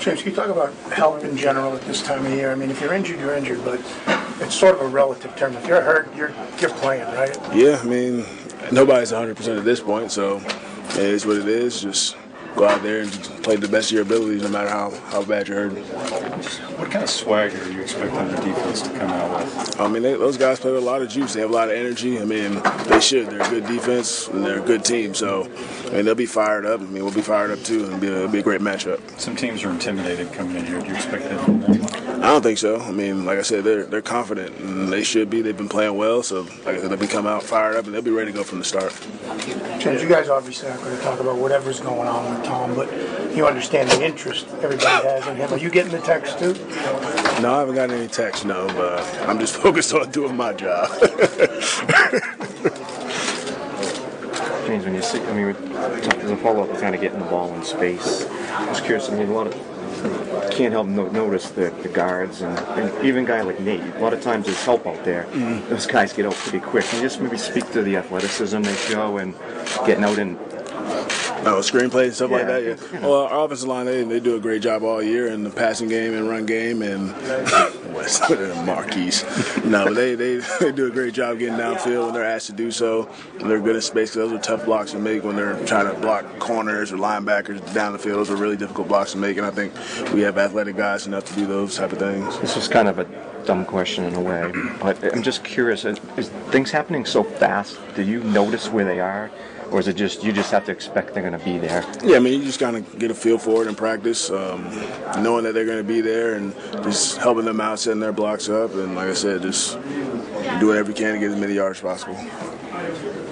James, can you talk about help in general at this time of year? I mean, if you're injured, you're injured, but it's sort of a relative term. If you're hurt, you're you're playing, right? Yeah, I mean, nobody's 100% at this point, so it is what it is. Just go out there and play the best of your abilities, no matter how, how bad you're hurting. What kind of swagger are you expecting the defense to come out with? I mean, they, those guys play with a lot of juice. They have a lot of energy. I mean, they should. They're a good defense and they're a good team. So, I mean, they'll be fired up. I mean, we'll be fired up too. It'll be a, it'll be a great matchup. Some teams are intimidated coming in here. Do you expect that? I don't think so. I mean, like I said, they're they're confident and they should be. They've been playing well, so like I said, they'll be come out fired up and they'll be ready to go from the start. James, you guys obviously aren't going to talk about whatever's going on with Tom, but you understand the interest everybody has in him. Are you getting the text too? No, I haven't gotten any text. No, but I'm just focused on doing my job. James, when you see, I mean, as a follow-up, we're kind of getting the ball in space. I was curious. I mean, a lot of can't help no, notice the, the guards and, and even a guy like Nate. A lot of times there's help out there. Mm-hmm. Those guys get out pretty quick. Just maybe speak to the athleticism they show and getting out and Oh, screenplay and stuff like that. you Yeah. Well, our offensive line they, they do a great job all year in the passing game and run game and West Marquise. No, they, they they do a great job getting downfield when they're asked to do so. They're good in space. 'cause Those are tough blocks to make when they're trying to block corners or linebackers down the field. Those are really difficult blocks to make. And I think we have athletic guys enough to do those type of things. This is kind of a dumb question in a way, but I'm just curious. Is, is things happening so fast? Do you notice where they are, or is it just you just have to expect they're going to be there? Yeah, I mean, you just kind of get a feel for it in practice, um, knowing that they're going to be there and just helping them out, setting their blocks up. And like I said, just do whatever you can to get as many yards as possible.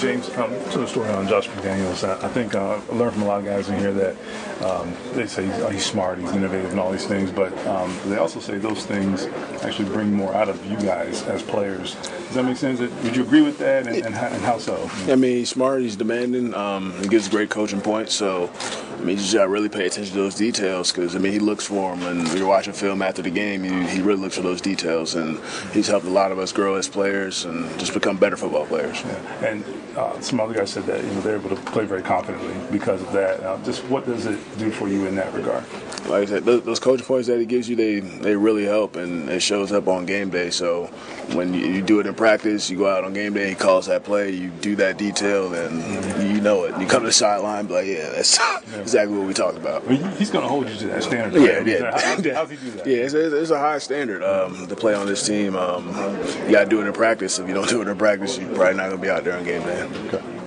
James, um, to the story on Josh McDaniels, I, I think uh, I learned from a lot of guys in here that um, they say he's, he's smart, he's innovative, and all these things, but um, they also say those things actually bring more out of you guys as players. Does that make sense? Would you agree with that, and, and, how, and how so? I mean, he's smart, he's demanding, um, he gives great coaching points. So, I mean, you just got to really pay attention to those details because, I mean, he looks for them. And you're watching film after the game, you, he really looks for those details. And he's helped a lot of us grow as players and just become better football players. Yeah. And uh, some other guys said that you know they're able to play very confidently because of that. Uh, just what does it do for you in that regard? Like I said, those, those coaching points that he gives you, they they really help, and it shows up on game day. So when you, you do it in practice, you go out on game day, he calls that play, you do that detail, and you know it. You come to the sideline, be like, yeah, that's exactly what we talked about. He's going to hold you to that standard. Yeah, right? yeah. How, how's he do that? Yeah, it's, it's it's a high standard um, to play on this team. Um, you got to do it in practice. If you don't do it in practice, you're probably not going to be out there on game day. Okay.